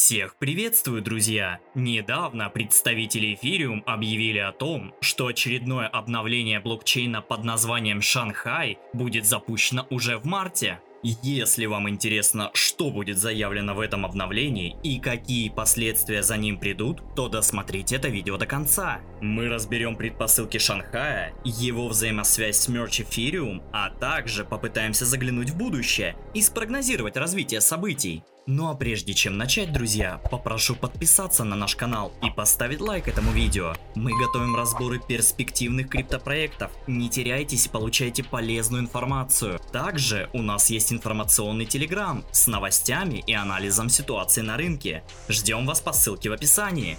Всех приветствую, друзья! Недавно представители Ethereum объявили о том, что очередное обновление блокчейна под названием Шанхай будет запущено уже в марте. Если вам интересно, что будет заявлено в этом обновлении и какие последствия за ним придут, то досмотрите это видео до конца. Мы разберем предпосылки Шанхая, его взаимосвязь с Merch Ethereum, а также попытаемся заглянуть в будущее и спрогнозировать развитие событий. Ну а прежде чем начать, друзья, попрошу подписаться на наш канал и поставить лайк этому видео. Мы готовим разборы перспективных криптопроектов, не теряйтесь и получайте полезную информацию. Также у нас есть информационный телеграм с новостями и анализом ситуации на рынке. Ждем вас по ссылке в описании.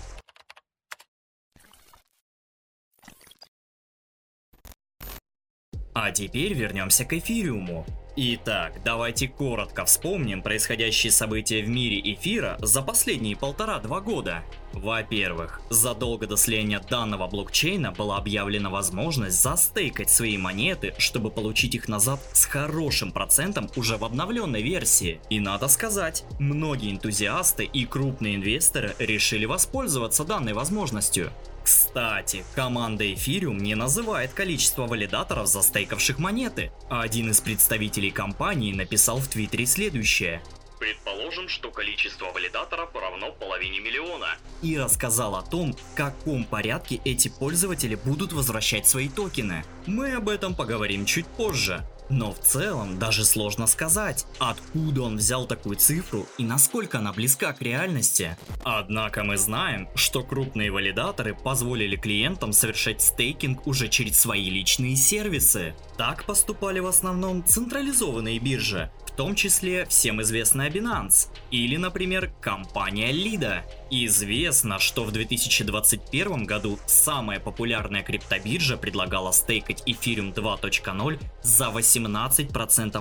А теперь вернемся к эфириуму. Итак, давайте коротко вспомним происходящие события в мире эфира за последние полтора-два года. Во-первых, задолго до слияния данного блокчейна была объявлена возможность застейкать свои монеты, чтобы получить их назад с хорошим процентом уже в обновленной версии. И надо сказать, многие энтузиасты и крупные инвесторы решили воспользоваться данной возможностью. Кстати, команда Ethereum не называет количество валидаторов, застейкавших монеты. Один из представителей компании написал в Твиттере следующее. Предположим, что количество валидаторов равно половине миллиона. И рассказал о том, в каком порядке эти пользователи будут возвращать свои токены. Мы об этом поговорим чуть позже. Но в целом даже сложно сказать, откуда он взял такую цифру и насколько она близка к реальности. Однако мы знаем, что крупные валидаторы позволили клиентам совершать стейкинг уже через свои личные сервисы. Так поступали в основном централизованные биржи, в том числе всем известная Binance или, например, компания Lida. Известно, что в 2021 году самая популярная криптобиржа предлагала стейкать Ethereum 2.0 за 18%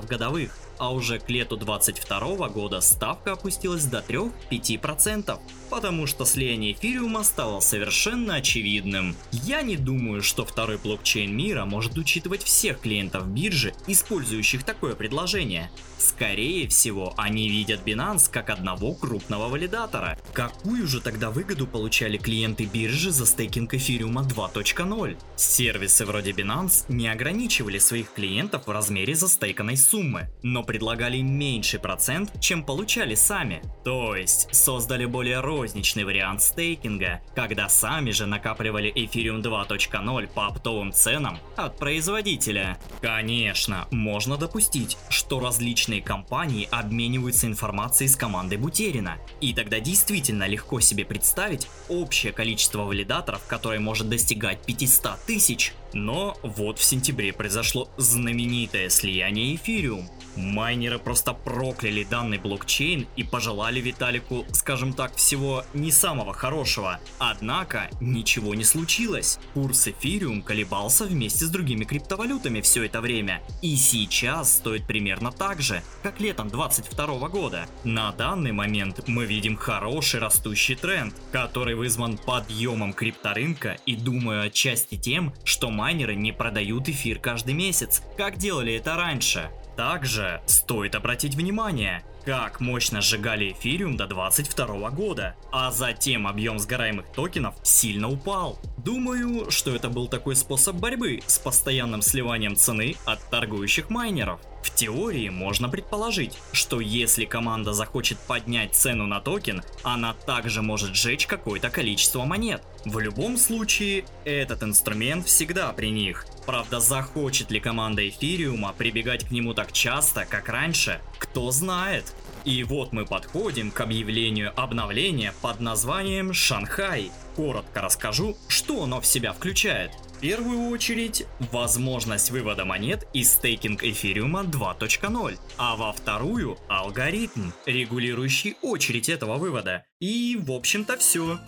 годовых, а уже к лету 2022 года ставка опустилась до 3-5%, потому что слияние эфириума стало совершенно очевидным. Я не думаю, что второй блокчейн мира может учитывать всех клиентов биржи, использующих такое предложение. Скорее всего, они видят Binance как одного крупного валидатора. Какую же тогда выгоду получали клиенты биржи за стейкинг эфириума 2.0? Сервисы вроде Binance не ограничивали своих клиентов в размере застейканной суммы, но предлагали меньший процент, чем получали сами. То есть создали более розничный вариант стейкинга, когда сами же накапливали Ethereum 2.0 по оптовым ценам от производителя. Конечно, можно допустить, что различные компании обмениваются информацией с командой Бутерина, и тогда действительно легко себе представить общее количество валидаторов, которое может достигать 500 тысяч. Но вот в сентябре произошло знаменитое слияние эфириум. Майнеры просто прокляли данный блокчейн и пожелали Виталику, скажем так, всего не самого хорошего. Однако ничего не случилось. Курс эфириум колебался вместе с другими криптовалютами все это время. И сейчас стоит примерно так же, как летом 22 года. На данный момент мы видим хороший растущий тренд, который вызван подъемом крипторынка и думаю отчасти тем, что майнеры не продают эфир каждый месяц, как делали это раньше. Также стоит обратить внимание, как мощно сжигали эфириум до 22 года, а затем объем сгораемых токенов сильно упал. Думаю, что это был такой способ борьбы с постоянным сливанием цены от торгующих майнеров. В теории можно предположить, что если команда захочет поднять цену на токен, она также может сжечь какое-то количество монет. В любом случае, этот инструмент всегда при них. Правда, захочет ли команда эфириума прибегать к нему так часто, как раньше, кто знает. И вот мы подходим к объявлению обновления под названием Шанхай. Коротко расскажу, что оно в себя включает. В первую очередь, возможность вывода монет из стейкинг эфириума 2.0, а во вторую алгоритм, регулирующий очередь этого вывода. И в общем-то все.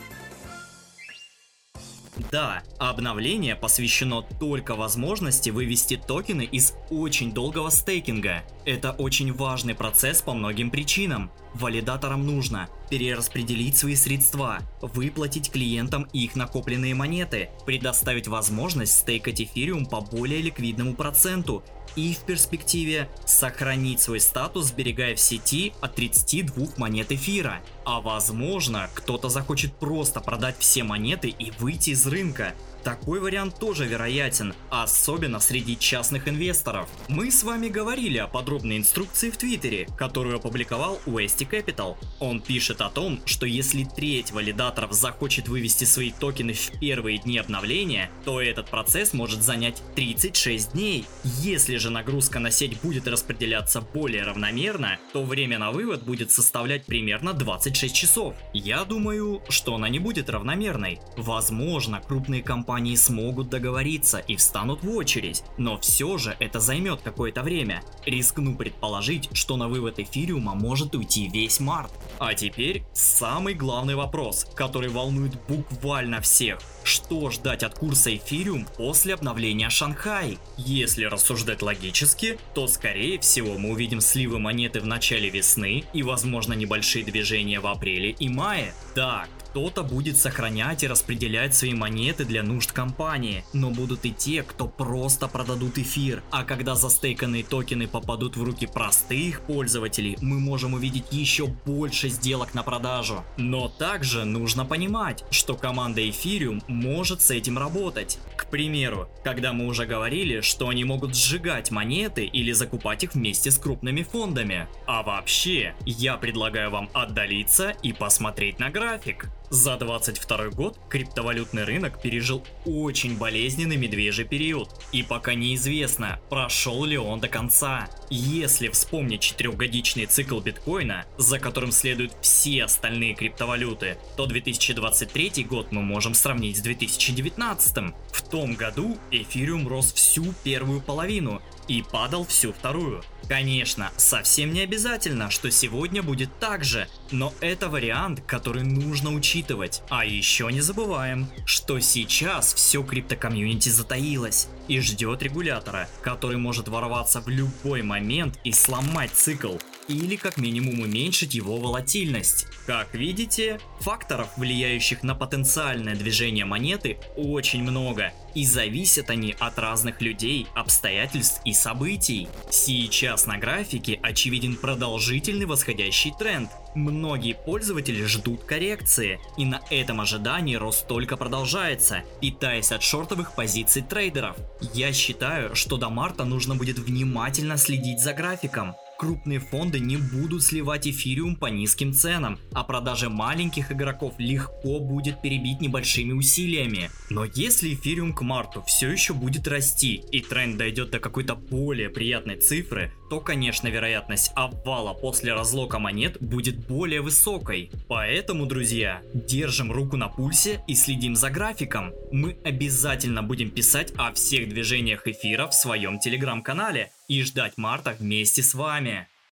Да, обновление посвящено только возможности вывести токены из очень долгого стейкинга. Это очень важный процесс по многим причинам. Валидаторам нужно перераспределить свои средства, выплатить клиентам их накопленные монеты, предоставить возможность стейкать эфириум по более ликвидному проценту и в перспективе сохранить свой статус, сберегая в сети от 32 монет эфира. А возможно, кто-то захочет просто продать все монеты и выйти из рынка, такой вариант тоже вероятен, особенно среди частных инвесторов. Мы с вами говорили о подробной инструкции в Твиттере, которую опубликовал Westy Capital. Он пишет о том, что если треть валидаторов захочет вывести свои токены в первые дни обновления, то этот процесс может занять 36 дней. Если же нагрузка на сеть будет распределяться более равномерно, то время на вывод будет составлять примерно 26 часов. Я думаю, что она не будет равномерной. Возможно, крупные компании компании смогут договориться и встанут в очередь, но все же это займет какое-то время. Рискну предположить, что на вывод эфириума может уйти весь март. А теперь самый главный вопрос, который волнует буквально всех. Что ждать от курса эфириум после обновления Шанхай? Если рассуждать логически, то скорее всего мы увидим сливы монеты в начале весны и возможно небольшие движения в апреле и мае. Да, кто-то будет сохранять и распределять свои монеты для нужд компании, но будут и те, кто просто продадут эфир. А когда застейканные токены попадут в руки простых пользователей, мы можем увидеть еще больше сделок на продажу. Но также нужно понимать, что команда Ethereum может с этим работать. К примеру, когда мы уже говорили, что они могут сжигать монеты или закупать их вместе с крупными фондами. А вообще, я предлагаю вам отдалиться и посмотреть на график. За 22 год криптовалютный рынок пережил очень болезненный медвежий период, и пока неизвестно, прошел ли он до конца. Если вспомнить четырехгодичный цикл биткоина, за которым следуют все остальные криптовалюты, то 2023 год мы можем сравнить с 2019. В том году эфириум рос всю первую половину и падал всю вторую. Конечно, совсем не обязательно, что сегодня будет так же, но это вариант, который нужно учитывать. А еще не забываем, что сейчас все криптокомьюнити затаилось и ждет регулятора, который может ворваться в любой момент и сломать цикл, или как минимум уменьшить его волатильность. Как видите, факторов, влияющих на потенциальное движение монеты, очень много, и зависят они от разных людей, обстоятельств и событий. Сейчас на графике очевиден продолжительный восходящий тренд. Многие пользователи ждут коррекции, и на этом ожидании рост только продолжается, питаясь от шортовых позиций трейдеров. Я считаю, что до марта нужно будет внимательно следить за графиком крупные фонды не будут сливать эфириум по низким ценам, а продажи маленьких игроков легко будет перебить небольшими усилиями. Но если эфириум к марту все еще будет расти и тренд дойдет до какой-то более приятной цифры, то конечно вероятность обвала после разлока монет будет более высокой. Поэтому, друзья, держим руку на пульсе и следим за графиком. Мы обязательно будем писать о всех движениях эфира в своем телеграм-канале и ждать марта вместе с вами.